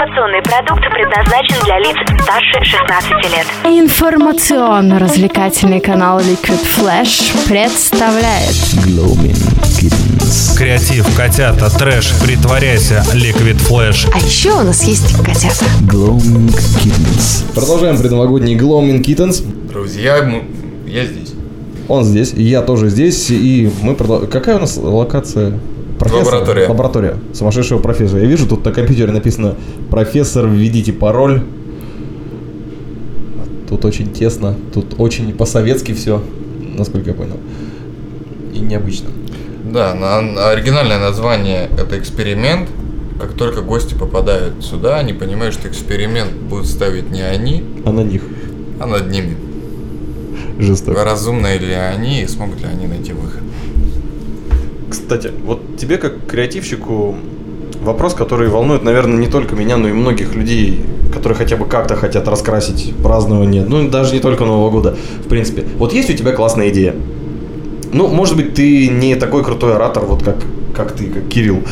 Информационный продукт предназначен для лиц старше 16 лет. Информационно-развлекательный канал Liquid Flash представляет Gloaming Kittens. Креатив, котята, трэш, притворяйся, Liquid Flash. А еще у нас есть котята. Gloaming Kittens. Продолжаем предновогодний Gloaming Kittens. Друзья, я здесь. Он здесь, я тоже здесь, и мы продол- Какая у нас локация? Лаборатория. Лаборатория сумасшедшего профессора. Я вижу, тут на компьютере написано «Профессор, введите пароль». Тут очень тесно, тут очень по-советски все, насколько я понял. И необычно. Да, на оригинальное название это эксперимент. Как только гости попадают сюда, они понимают, что эксперимент будут ставить не они, А на них а над ними. жестоко. Разумные ли они и смогут ли они найти выход. Кстати, вот тебе как креативщику вопрос, который волнует, наверное, не только меня, но и многих людей, которые хотя бы как-то хотят раскрасить празднование, ну даже не только Нового года, в принципе. Вот есть у тебя классная идея. Ну, может быть, ты не такой крутой оратор, вот как, как ты, как Кирилл.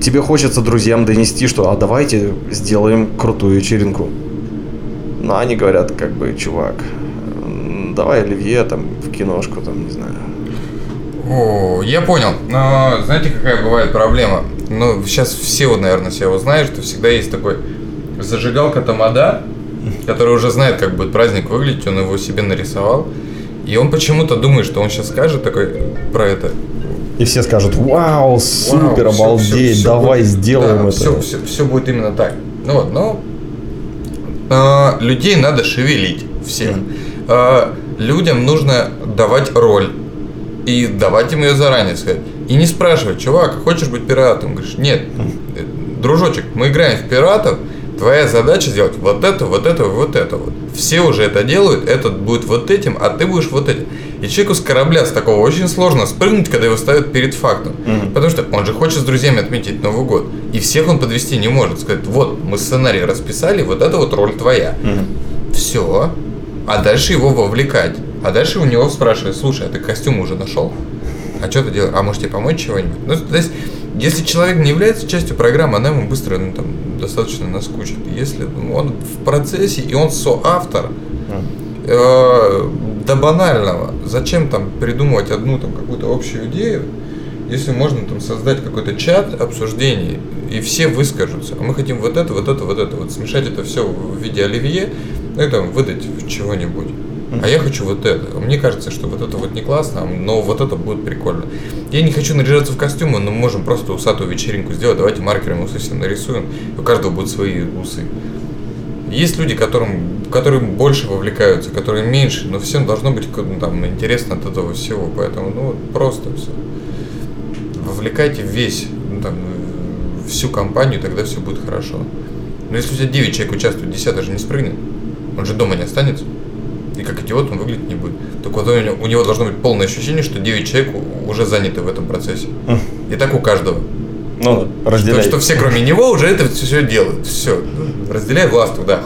Тебе хочется друзьям донести, что а давайте сделаем крутую вечеринку. Но они говорят, как бы, чувак, давай оливье там в киношку, там, не знаю. О, я понял. Но знаете, какая бывает проблема? Ну, сейчас все вот, наверное, все его знают, что всегда есть такой зажигалка тамада, который уже знает, как будет праздник выглядеть, он его себе нарисовал. И он почему-то думает, что он сейчас скажет такой про это. И все скажут, вау, супер, Вау, обалдеть, всё, всё давай будет- сделаем да, это. Все, все, все будет именно так. Ну вот, но а, людей надо шевелить всех. А, людям нужно давать роль. И давать им ее заранее сказать. И не спрашивать, чувак, хочешь быть пиратом? Говоришь, нет, э, дружочек, мы играем в пиратов, твоя задача сделать вот это, вот это, вот это вот. Все уже это делают, этот будет вот этим, а ты будешь вот этим. И человеку с корабля с такого очень сложно спрыгнуть, когда его ставят перед фактом. Потому что он же хочет с друзьями отметить Новый год. И всех он подвести не может. Сказать, вот, мы сценарий расписали, вот это вот роль твоя. Все. А дальше его вовлекать. А дальше у него спрашивают, слушай, а ты костюм уже нашел? А что ты делаешь? А может тебе помочь чего-нибудь? Ну, то есть, если человек не является частью программы, она ему быстро ну, там, достаточно наскучит. Если ну, он в процессе и он соавтор, э, до банального, зачем там придумывать одну там какую-то общую идею, если можно там создать какой-то чат обсуждений, и все выскажутся. А мы хотим вот это, вот это, вот это, вот смешать это все в виде оливье, ну и там выдать чего-нибудь. А я хочу вот это. Мне кажется, что вот это вот не классно, но вот это будет прикольно. Я не хочу наряжаться в костюмы, но мы можем просто усатую вечеринку сделать. Давайте маркерами усы всем нарисуем. У каждого будут свои усы. Есть люди, которым, которые больше вовлекаются, которые меньше, но всем должно быть ну, там, интересно от этого всего. Поэтому ну, вот просто все. Вовлекайте весь, ну, там, всю компанию, тогда все будет хорошо. Но если у тебя 9 человек участвует, 10 же не спрыгнет, он же дома не останется. И как идиот он выглядеть не будет. Так вот у него, должно быть полное ощущение, что 9 человек уже заняты в этом процессе. И так у каждого. Ну, разделяй. что все, кроме него, уже это все делают. Все. Разделяй власть туда.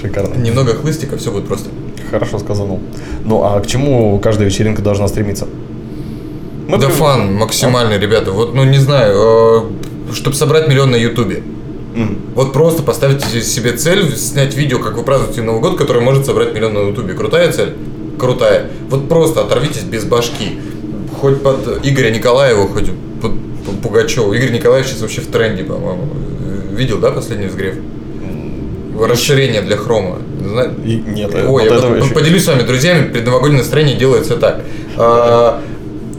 Шикарно. Немного хлыстика, все будет просто. Хорошо сказано. Ну, а к чему каждая вечеринка должна стремиться? Мы да при- фан максимальный, ребята. Вот, ну не знаю, чтобы собрать миллион на Ютубе. Вот просто поставьте себе цель снять видео, как вы празднуете Новый год, который может собрать миллион на Ютубе. Крутая цель? Крутая. Вот просто оторвитесь без башки. Хоть под Игоря Николаева, хоть под Пугачева. Игорь Николаев сейчас вообще в тренде, по-моему. Видел, да, последний взгрев? Расширение для хрома. И- нет, Ой, вот я этого вот еще- поделюсь с вами, друзьями, предновогоднее настроение делается так. А,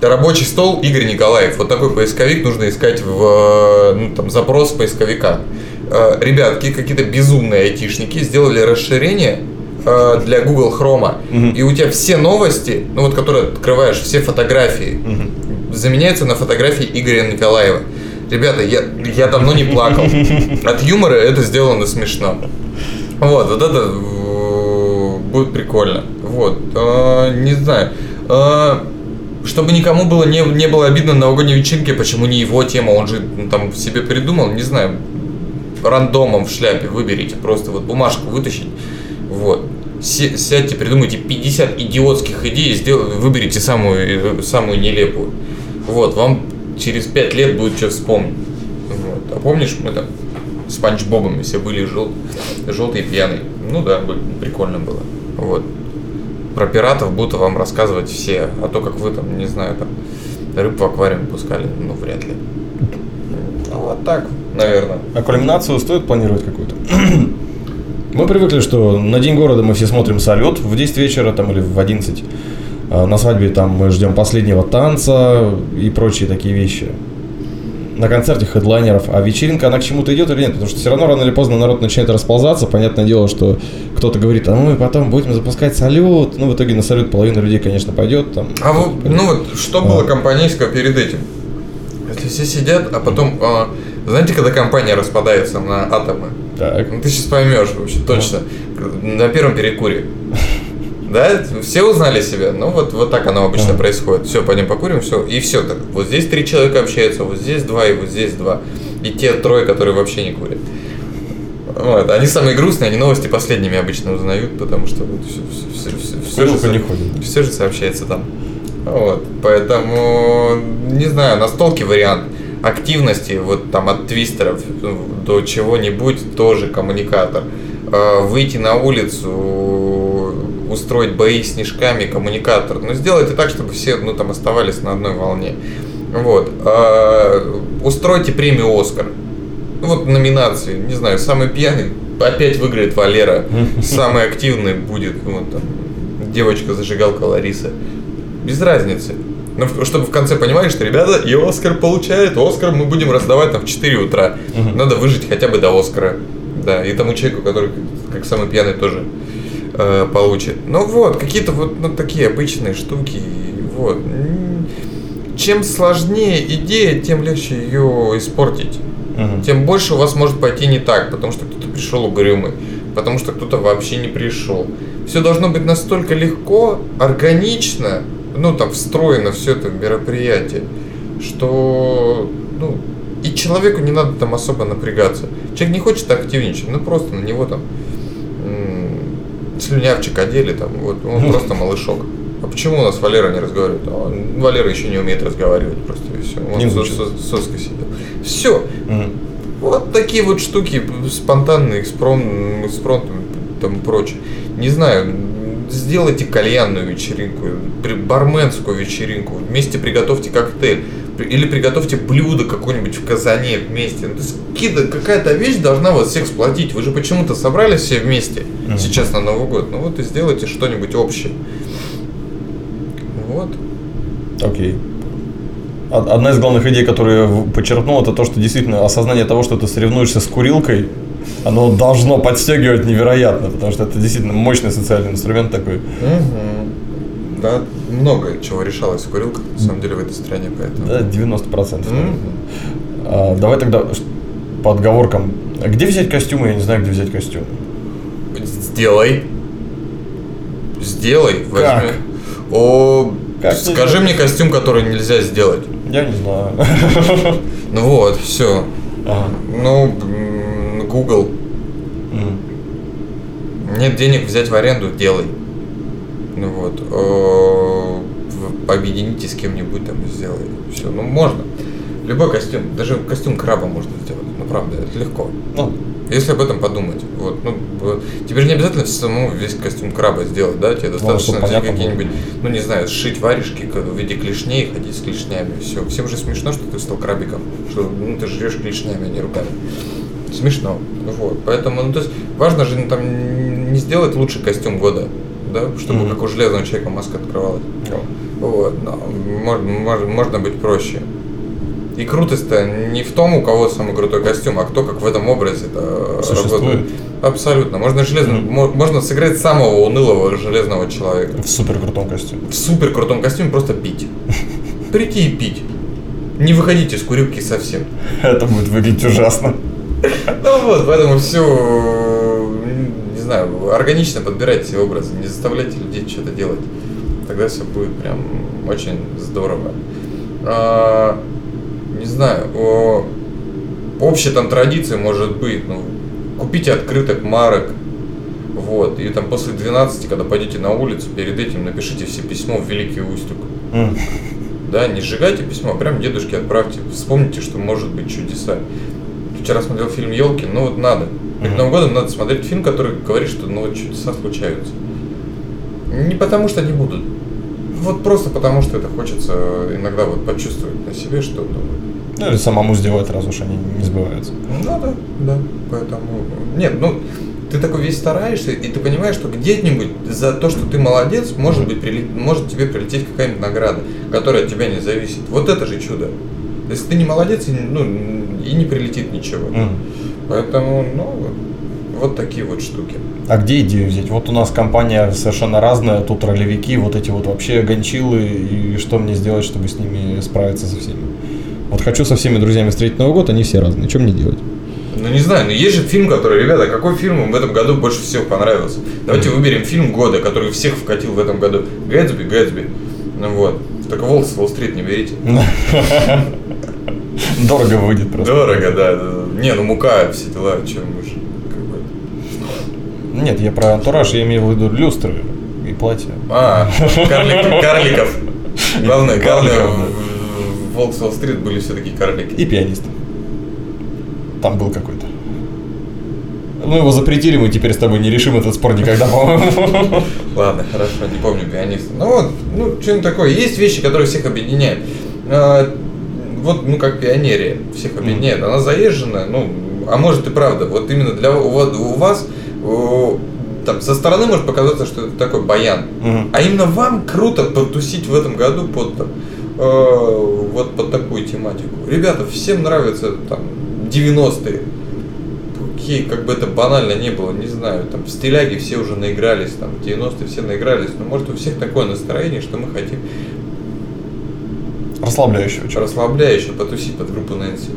Рабочий стол Игорь Николаев. Вот такой поисковик нужно искать в ну, там, запрос поисковика. А, Ребятки, какие-то безумные айтишники сделали расширение а, для Google Chrome. И у тебя все новости, ну вот которые открываешь, все фотографии, заменяются на фотографии Игоря Николаева. Ребята, я, я давно не плакал. От юмора это сделано смешно. Вот, вот это э, будет прикольно. Вот, э, не знаю. Э, чтобы никому было не, не было обидно на новогодней вечеринке, почему не его тема, он же ну, там себе придумал, не знаю, рандомом в шляпе выберите, просто вот бумажку вытащить, вот. Сядьте, придумайте 50 идиотских идей, и сдел- выберите самую, э, самую нелепую. Вот, вам через 5 лет будет что вспомнить. Вот. А помнишь, мы там с Панч Бобом все были жел... желтый и пьяный. Ну да, прикольно было. Вот. Про пиратов будто вам рассказывать все, а то как вы там, не знаю, там рыб в аквариум пускали, ну вряд ли. Ну вот так, наверное. А кульминацию стоит планировать какую-то? Мы привыкли, что на День города мы все смотрим салют в 10 вечера там, или в 11. А На свадьбе там мы ждем последнего танца и прочие такие вещи. На концерте хедлайнеров. А вечеринка, она к чему-то идет или нет? Потому что все равно рано или поздно народ начинает расползаться. Понятное дело, что кто-то говорит, а мы потом будем запускать салют. Ну, в итоге на салют половина людей, конечно, пойдет. Там, А вот, ну вот, что было А. компанейского перед этим? Если все сидят, а потом, а, знаете, когда компания распадается на атомы? Так. Ну, ты сейчас поймешь вообще точно. На первом перекуре. Да, все узнали себя. Ну вот, вот так оно обычно происходит. Все, пойдем покурим, все. И все так. Вот здесь три человека общаются, вот здесь два и вот здесь два. И те трое, которые вообще не курят. Вот. Они самые грустные, они новости последними обычно узнают, потому что вот все, все, все, все, Курилка же, не ходит. все же сообщается там. Вот. Поэтому, не знаю, настолки вариант активности, вот там от твистеров ну, до чего-нибудь тоже коммуникатор. Э, Выйти на улицу, устроить бои снежками, коммуникатор. Но сделайте так, чтобы все ну, там оставались на одной волне. Вот. Э, Устройте премию Оскар. Ну, Вот номинации, не знаю, самый пьяный опять выиграет Валера, самый активный будет ну, вот там, девочка-зажигалка Лариса. Без разницы. В- чтобы в конце понимали, что ребята, и Оскар получает, Оскар мы будем раздавать там в 4 утра. Надо выжить хотя бы до Оскара. Да, и тому человеку, который как самый пьяный тоже э, получит. Ну вот, какие-то вот ну, такие обычные штуки. Вот. Чем сложнее идея, тем легче ее испортить Мгм. тем больше у вас может пойти не так, потому что кто-то пришел угрюмый, потому что кто-то вообще не пришел. Все должно быть настолько легко, органично, ну там встроено все это мероприятие, что ну и человеку не надо там особо напрягаться. Человек не хочет активничать, ну просто на него там слюнявчик одели, там, вот он просто малышок. А почему у нас Валера не разговаривает? А он- Валера еще не умеет разговаривать просто и все. Он Не с, учится. с- с соской сидел. Все. Мгм. Вот такие вот штуки спонтанные, экспромт, экспромт там и прочее. Не знаю, сделайте кальянную вечеринку, барменскую вечеринку, вместе приготовьте коктейль. Или приготовьте блюдо какое-нибудь в казане вместе. Ну, то есть какие-то- какая-то вещь должна вас всех сплотить. Вы же почему-то собрались все вместе Мгм. сейчас на Новый год. Ну вот и сделайте что-нибудь общее. Вот. Окей. Од- Одна из главных идей, которую я подчеркнул, это то, что действительно осознание того, что ты соревнуешься с курилкой, оно должно подстегивать невероятно, потому что это действительно мощный социальный инструмент такой. Да, много чего решалось в курилках, на самом деле, в этой стране, поэтому. Да, 90%. Мгм. А, давай тогда по отговоркам. Где взять костюмы? Я не знаю, где взять костюм. Сделай. Сделай. Как? Возьми. О, Как скажи мне костюм, который нельзя сделать. Я не знаю. Ну вот, все. Ага. Ну, Google. М. Нет денег взять в аренду, делай. Ну вот. О, в- Объединитесь с кем-нибудь там и сделай. Все. Ну можно. Любой костюм, даже костюм краба можно сделать. Ну правда, это легко. Ну, Если об этом подумать, вот, ну, тебе же не обязательно самому весь костюм краба сделать, да, тебе достаточно чтобы взять какие-нибудь, ну, не знаю, сшить варежки в виде клешней, ходить с клешнями, все. Всем же смешно, что ты стал крабиком, что, ну, ты жрешь клешнями, а не руками. Смешно, вот, поэтому, ну, то есть, важно же, ну, там, не сделать лучший костюм года, да, чтобы Мгм. как у железного человека маска открывалась. Вот, но можно, можно, можно быть проще. И крутость-то не в том, у кого самый крутой костюм, а кто как в этом образе это Существует. Абсолютно. Можно железно, мо- можно сыграть самого унылого железного человека. в супер крутом костюме. В супер крутом костюме просто пить. Прийти и пить. Не выходите с курилки совсем. Это будет выглядеть ужасно. Ну вот, поэтому все, не знаю, органично подбирайте образы, не заставляйте людей что-то делать. Тогда все будет прям очень здорово. А, не знаю, о, общей там традиции может быть, ну, купите открыток марок, вот, и там после 12, когда пойдете на улицу, перед этим напишите все письмо в Великий Устюг. М. Да, не сжигайте письмо, а прям дедушке отправьте. Вспомните, что может быть чудеса. Вчера смотрел фильм Елки, ну вот надо. Перед Новым годом надо смотреть фильм, который говорит, что ну вот чудеса случаются. Не потому что они будут. Вот просто потому что это хочется иногда вот почувствовать на себе, что ну, Ну или самому сделать, раз уж они не сбываются. ну да, да. Поэтому. Нет, ну ты такой весь стараешься, и ты понимаешь, что где-нибудь за то, что ты молодец, может быть, прилет- может тебе прилететь какая-нибудь награда, которая от тебя не зависит. Вот это же чудо. Если ты не молодец, и, ну, и не прилетит ничего. Мгм. Поэтому, ну, вот, вот такие вот штуки. А где идею взять? Вот у нас компания совершенно разная, тут ролевики, вот эти вот вообще гончилы, и что мне сделать, чтобы с ними справиться со всеми? Вот хочу со всеми друзьями встретить Новый год, они все разные, что мне делать? Ну не знаю, но есть же фильм, который, ребята, какой фильм вам в этом году больше всего понравился? Давайте выберем фильм года, который всех вкатил в этом году. Гэтсби, Гэтсби. Ну вот. Только Волк с Уолл-стрит не берите. Дорого выйдет просто. Дорого, да. Не, ну мука, все дела, чем как бы. Нет, я про антураж, я имею в виду люстры и платья. А, карлик- карликов. Главное, главное, в- в Волк с Уолл-стрит были все такие карлики. И пианист. Там был какой-то. Ну, его запретили, мы теперь с тобой не решим этот спор никогда, по-моему. Ладно, хорошо, не помню пианиста. Ну вот, ну что-нибудь такое. Есть вещи, которые всех объединяют. Вот, ну как пионерия всех объединяет. Она заезжена, ну, а может и правда. Вот именно для у вас, у вас там, со стороны может показаться, что это такой баян. Мгм. А именно вам круто потусить в этом году под там, э, вот под такую тематику. Ребята, всем нравятся там 90-е. Окей, как бы это банально не было, не знаю, там в стиляге все уже наигрались, там в 90-е все наигрались, но может у всех такое настроение, что мы хотим Расслабляющего чего. расслабляюще потусить под группу Нэнси.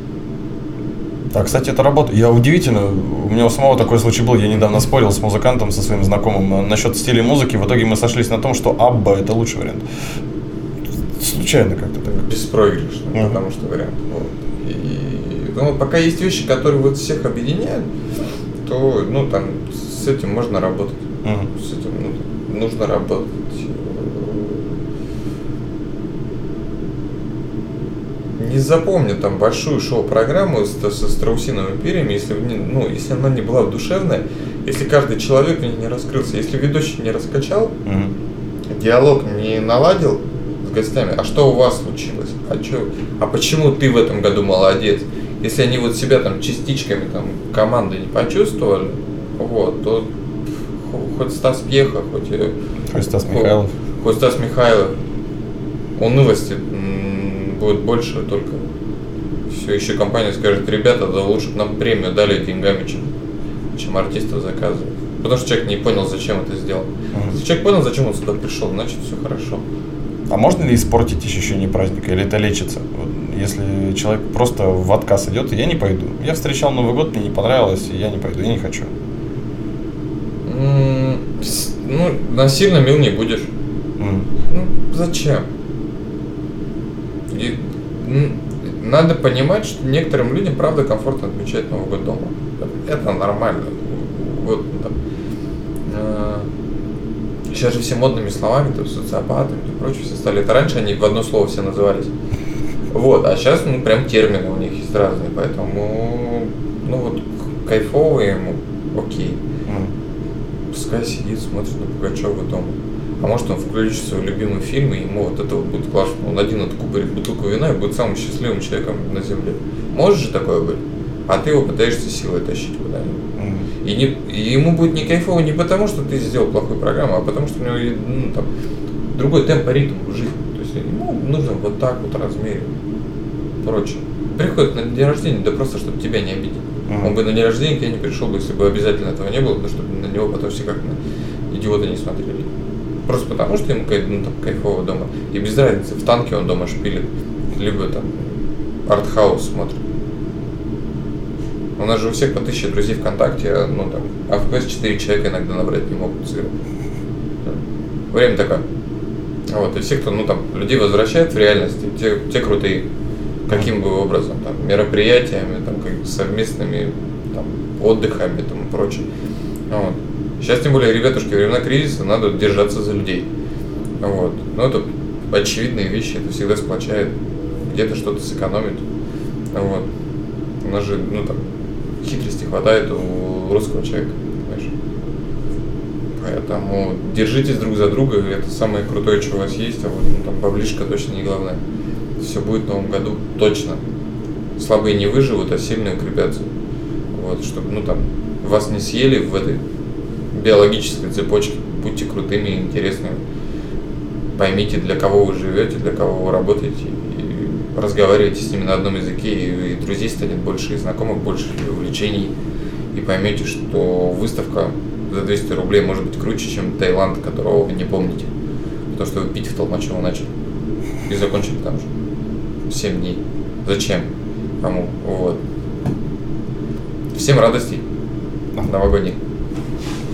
Да, кстати, это работает. Я удивительно, у меня у самого такой случай был. Я недавно спорил с музыкантом, со своим знакомым э, насчет стиля музыки. В итоге мы сошлись на том, что Абба это лучший вариант. Случайно как-то так. Беспроигрышно, Мгм. потому что вариант. Вот. И ну, пока есть вещи, которые вот всех объединяют, то ну там с этим можно работать. Мгм. С этим ну, нужно работать. Не запомню там большую шоу-программу с- со страусиновыми перьями, если, ну, если она не была душевная, если каждый человек в ней не раскрылся, если ведущий не раскачал, Мгм. диалог не наладил с гостями, а что у вас случилось? А, чё, а почему ты в этом году молодец? Если они вот себя там частичками там команды не почувствовали, вот, то хоть Стас Пьеха, хоть, и- Хоть Стас хоть- Михайлов. хоть Стас Михайлов, унылости будет больше только. Все, еще компания скажет, ребята, да лучше бы нам премию дали деньгами, чем, чем артистов заказывать. Потому что человек не понял, зачем это сделал. Мгм. Если человек понял, зачем он сюда пришел, значит все хорошо. А можно ли испортить ощущение праздника? Или это лечится? Вот Если человек просто в отказ идет, я не пойду. Я встречал Новый год, мне не понравилось, и я не пойду, я не хочу. С- Ну, насильно мил не будешь. М. Ну, зачем? И, надо понимать, что некоторым людям, правда, комфортно отмечать Новый год дома. Это нормально. Вот, там, э, сейчас же все модными словами, там, социопатами и прочее все стали. Это раньше они в одно слово все назывались. Вот, а сейчас, ну, прям термины у них есть разные, поэтому, ну, вот, к- кайфово ему, окей. Пускай сидит, смотрит на Пугачева дома. А может он включит свой любимый фильм, и ему вот это вот будет классно. Он один откупорит бутылку вина и будет самым счастливым человеком на земле. Может же такое быть? А ты его пытаешься силой тащить куда-нибудь. М. И, не, и ему будет не кайфово не потому, что ты сделал плохую программу, а потому что у него ну, там, другой темп, ритм в жизни. То есть ему нужно вот так вот размерить. Прочее. Приходит на день рождения, да просто, чтобы тебя не обидеть. Мгм. Он бы на день рождения к тебе не пришел бы, если бы обязательно этого не было, потому что на него потом все как на идиота не смотрели. Просто потому, что ему ну, там, кайфово дома. И без разницы, в танке он дома шпилит, либо там артхаус смотрит. У нас же у всех по тысяче друзей ВКонтакте, а, ну там, а в КС 4 человека иногда набрать не могут сыграть. Время такое. Вот, и все, кто, ну там, людей возвращает в реальность, те, те крутые, каким бы образом, там, мероприятиями, там, как совместными там, отдыхами и прочее. Вот. Сейчас, тем более, ребятушки, времена кризиса, надо держаться за людей. Вот. Но это очевидные вещи, это всегда сплочает, где-то что-то сэкономит. Вот. у нас же, ну там, хитрости хватает у русского человека, понимаешь? Поэтому держитесь друг за друга, это самое крутое, что у вас есть, а вот ну, там баблишка точно не главное. Все будет в новом году, точно. Слабые не выживут, а сильные укрепятся. Вот, чтобы, ну там, вас не съели в этой биологической цепочке. Будьте крутыми, интересными. Поймите, для кого вы живете, для кого вы работаете. И разговаривайте с ними на одном языке, и, и друзей станет больше, и знакомых больше, и увлечений. И поймете, что выставка за 200 рублей может быть круче, чем Таиланд, которого вы не помните. Потому что вы пить в Толмачево начали. И закончили там же. 7 дней. Зачем? Кому? Вот. Всем радостей новогодних.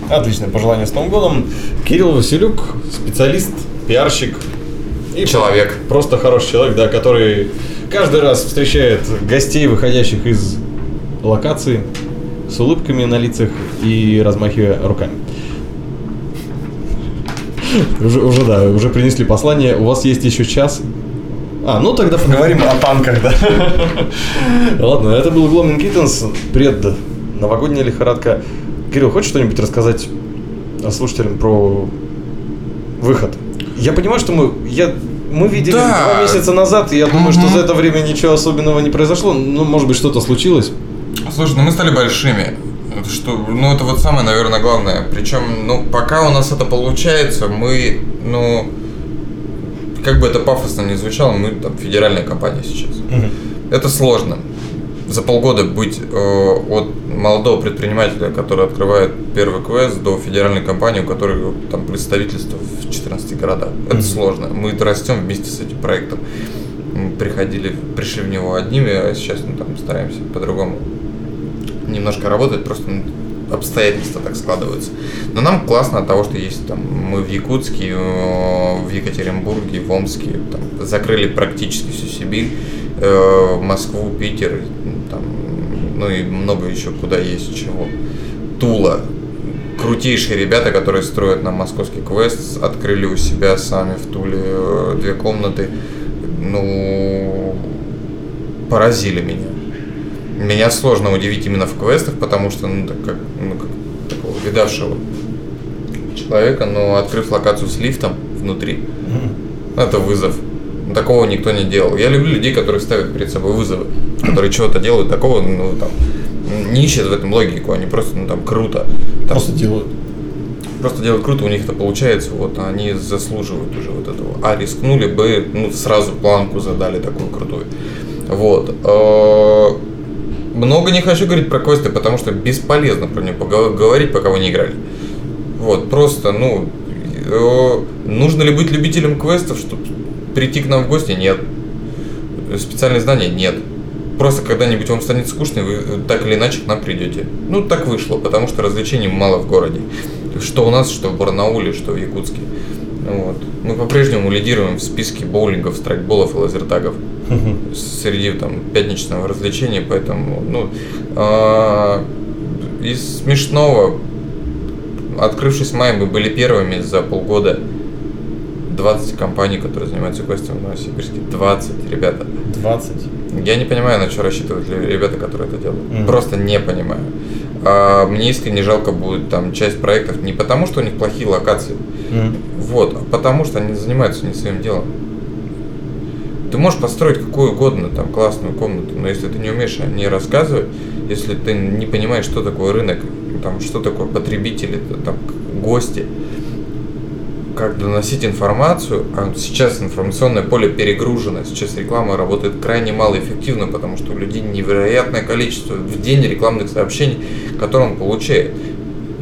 Отличное пожелание с Новым годом. Кирилл Василюк, специалист, пиарщик. И Человек. Просто хороший человек, да, который каждый раз встречает гостей, выходящих из локации, с улыбками на лицах и размахивая руками. Уже, уже, да, уже принесли послание. У вас есть еще час. А, ну тогда поговорим о танках, да. Ладно, это был Гломин Киттенс, пред новогодняя лихорадка. Кирилл, хочешь что-нибудь рассказать слушателям про выход? Я понимаю, что мы, я, мы видели Да. два месяца назад, и я думаю, что Мгм. за это время ничего особенного не произошло. Ну, может быть, что-то случилось. Слушай, ну мы стали большими. Это Что, ну это вот самое, наверное, главное. Причем, ну, пока у нас это получается, мы, ну, как бы это пафосно не звучало, мы там федеральная компания сейчас. Это сложно. За полгода быть э, от молодого предпринимателя, который открывает первый квест, до федеральной компании, у которой там представительство в 14 городах. Это сложно. Мы растем вместе с этим проектом. Мы приходили, пришли в него одними, а сейчас ну, там стараемся по-другому немножко работать, просто ну, обстоятельства так складываются. Но нам классно от того, что есть там мы в Якутске, э, в Екатеринбурге, в Омске, там, закрыли практически всю Сибирь, Москву, Питер, там, ну и много еще куда есть чего. Тула. Крутейшие ребята, которые строят нам московский квест, открыли у себя сами в Туле э, две комнаты. Ну, поразили меня. Меня сложно удивить именно в квестах, потому что, ну, так как, ну, как такого видавшего человека, но открыв локацию с лифтом внутри, это вызов. Такого никто не делал. Я люблю людей, которые ставят перед собой вызовы, которые чего-то делают такого, ну, там, не ищут в этом логику, они просто, ну, там, круто. Там, Просто делают. просто делают круто, у них это получается, вот они заслуживают уже вот этого. А рискнули бы, ну, сразу планку задали такую крутую. Вот. Э, Много не хочу говорить про квесты, потому что бесполезно про пого- говорить, пока вы не играли. Вот, просто, ну, э, нужно ли быть любителем квестов, чтобы прийти к нам в гости? Нет. Специальные знания? Нет. Просто когда-нибудь вам станет скучно, и вы так или иначе к нам придете. Ну, так вышло, потому что развлечений мало в городе. Что у нас, что в Барнауле, что в Якутске. Вот. Мы по-прежнему лидируем в списке боулингов, страйкболов и лазертагов среди там пятничного развлечения, поэтому, ну, а, из смешного, открывшись в мае, мы были первыми за полгода 20 компаний, которые занимаются квестами в Новосибирске. 20, ребята. 20. Я не понимаю, на что рассчитывают ребята, которые это делают. Мгм. Просто не понимаю. А, мне искренне жалко будет там часть проектов не потому, что у них плохие локации, вот, а потому что они занимаются не своим делом. Ты можешь построить какую угодно там классную комнату, но если ты не умеешь о ней рассказывать, если ты не понимаешь, что такое рынок, там, что такое потребители, там, гости, как доносить информацию, а сейчас информационное поле перегружено, сейчас реклама работает крайне малоэффективно, потому что у людей невероятное количество в день рекламных сообщений, которые он получает.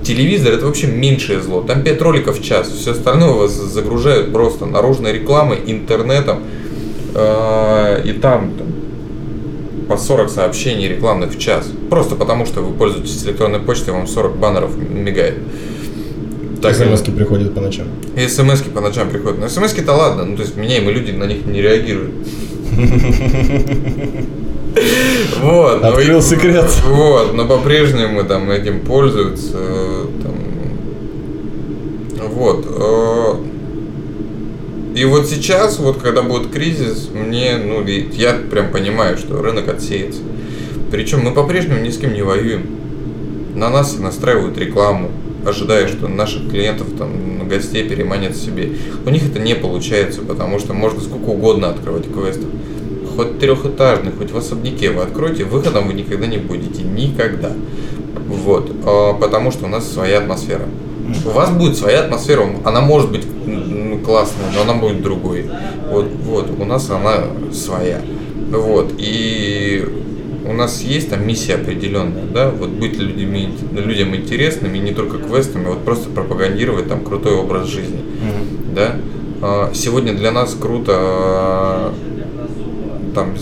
Телевизор это вообще меньшее зло. Там 5 роликов в час. Все остальное вас загружают просто наружной рекламой, интернетом. э, И там, там по 40 сообщений рекламных в час. Просто потому, что вы пользуетесь электронной почтой, вам 40 баннеров мигает. Так Так, смс приходят по ночам. и смс по ночам приходят. Но смс то ладно, ну то есть меняемые люди на них не реагируют. Вот. ну Открыл секрет. Вот, но по-прежнему там этим пользуются. Вот. э, И вот сейчас, вот когда будет кризис, мне, ну, я прям понимаю, что рынок отсеется. Причем мы по-прежнему ни с кем не воюем. На нас настраивают рекламу, ожидая, что наших клиентов, там, гостей переманят себе. У них это не получается, потому что можно сколько угодно открывать квестов. Хоть трехэтажный, хоть в особняке вы откроете, выходом вы никогда не будете. Никогда. Вот. А, Потому что у нас своя атмосфера. У вас будет своя атмосфера, она может быть классная, но она будет другой. Вот, вот, у нас она своя. Вот, и у нас есть там миссия определенная, да, вот быть людьми, людям интересными, не только квестами, вот просто пропагандировать там крутой образ жизни, да. А, Сегодня для нас круто а, там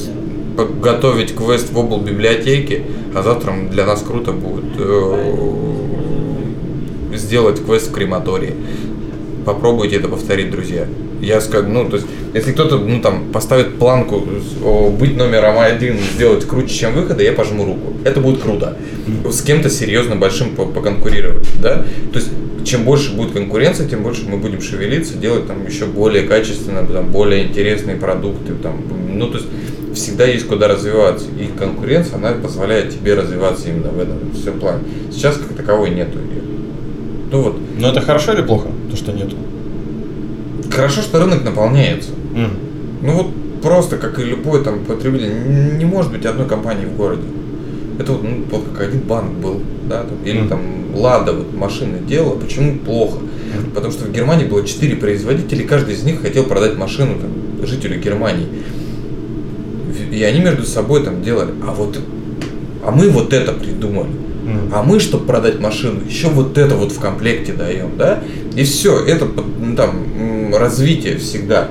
готовить квест в обл библиотеки, а завтра для нас круто будет э, сделать квест в крематории. Попробуйте это повторить, друзья. Я скажу, ну, то есть, если кто-то, ну, там, поставит планку о, быть номером один, сделать круче, чем выхода, я пожму руку. Это будет круто. С кем-то серьезно большим по- поконкурировать, да? То есть, чем больше будет конкуренция, тем больше мы будем шевелиться, делать там еще более качественно, там, более интересные продукты, там, ну, то есть, всегда есть куда развиваться. И конкуренция, она позволяет тебе развиваться именно в этом всем плане. Сейчас как таковой нету ее. Ну вот, Но это хорошо или плохо, то, что нету? хорошо, что рынок наполняется. Ну вот просто, как и любой там потребитель, не может быть одной компании в городе. Это вот, ну, вот как один банк был, да, там, или Мгм. там Лада вот машины делала. Почему плохо? Потому что в Германии было четыре производителя, и каждый из них хотел продать машину там, жителю Германии. И они между собой там делали. А вот, а мы вот это придумали. А мы, чтобы продать машину, еще вот это вот в комплекте даем, да? И все, это ну, там развитие всегда.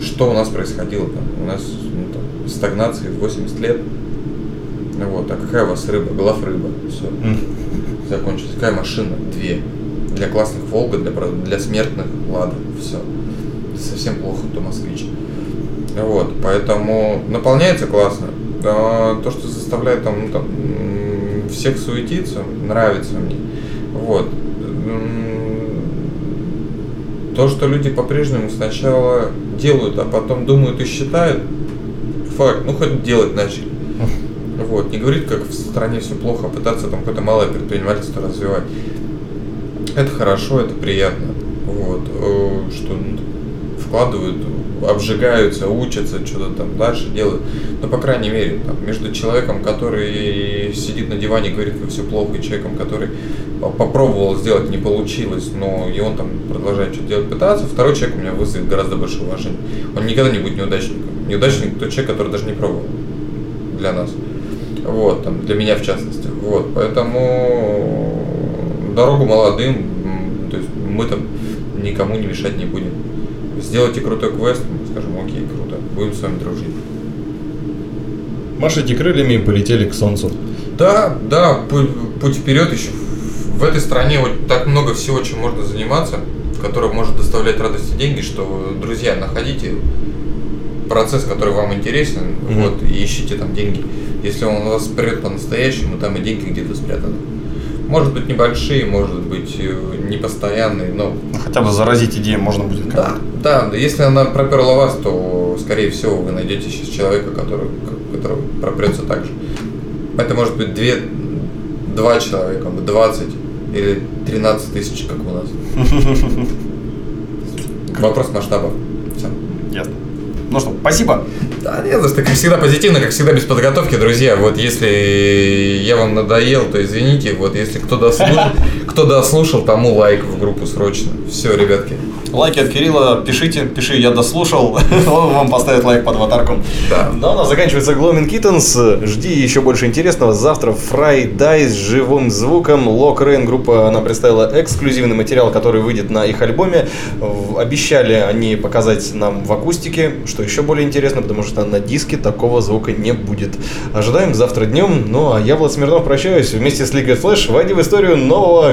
Что у нас происходило там? У нас ну, там, стагнация в 80 лет. Вот, а какая у вас рыба? Глав рыба. Все. Закончилось. Какая машина? Две. Для классных Волга, для, для смертных Лада. Все. Совсем плохо, то москвич. Вот, поэтому наполняется классно. А, То, что заставляет там, ну, там всех суетиться, нравится мне. Вот. То, что люди по-прежнему сначала делают, а потом думают и считают, факт, ну хоть делать начали. Вот, не говорить, как в стране все плохо, а пытаться там какое-то малое предпринимательство развивать. Это хорошо, это приятно. Вот, э, что ну, вкладывают, обжигаются, учатся, что-то там дальше делают. Но, по крайней мере, там, между человеком, который сидит на диване и говорит, как все плохо, и человеком, который попробовал сделать, не получилось, но и он там продолжает что-то делать, пытаться, второй человек у меня вызовет гораздо больше уважения. Он никогда не будет неудачником. Неудачник тот человек, который даже не пробовал для нас. Вот, там, для меня в частности. Вот, поэтому дорогу молодым, то есть мы там никому не мешать не будем. Сделайте крутой квест, мы скажем, окей, круто, будем с вами дружить. Машите крыльями и полетели к солнцу. Да, да, путь, путь вперед еще. В этой стране вот так много всего, чем можно заниматься, которое может доставлять радость и деньги, что, друзья, находите процесс, который вам интересен, Мгм. вот, и ищите там деньги. Если он вас прет по-настоящему, там и деньги где-то спрятаны. Может быть небольшие, может быть э, непостоянные, но Хотя бы заразить идею можно будет. да, да, да, если она проперла вас, то, скорее всего, вы найдете сейчас человека, который, который пропрется так же. Это может быть две, два человека, 20 или 13 тысяч, как у нас. Вопрос масштаба. Всё. Ясно. Ну что, спасибо. Да, не за что, как всегда позитивно, как всегда без подготовки, друзья. Вот если я вам надоел, то извините. Вот если кто дослушал, кто дослушал, тому лайк в группу срочно. Все, ребятки. Лайки от Кирилла пишите, пиши, я дослушал, он вам поставит лайк под аватарку. Да. Ну, у нас заканчивается Gloaming Kittens. Жди еще больше интересного. Завтра Friday с живым звуком. Лок Рейн группа, она представила эксклюзивный материал, который выйдет на их альбоме. Обещали они показать нам в акустике, что еще более интересно, потому что на диске такого звука не будет. Ожидаем завтра днем. Ну, а я, Влад Смирнов, прощаюсь вместе с Liquid Flash. Войди в историю нового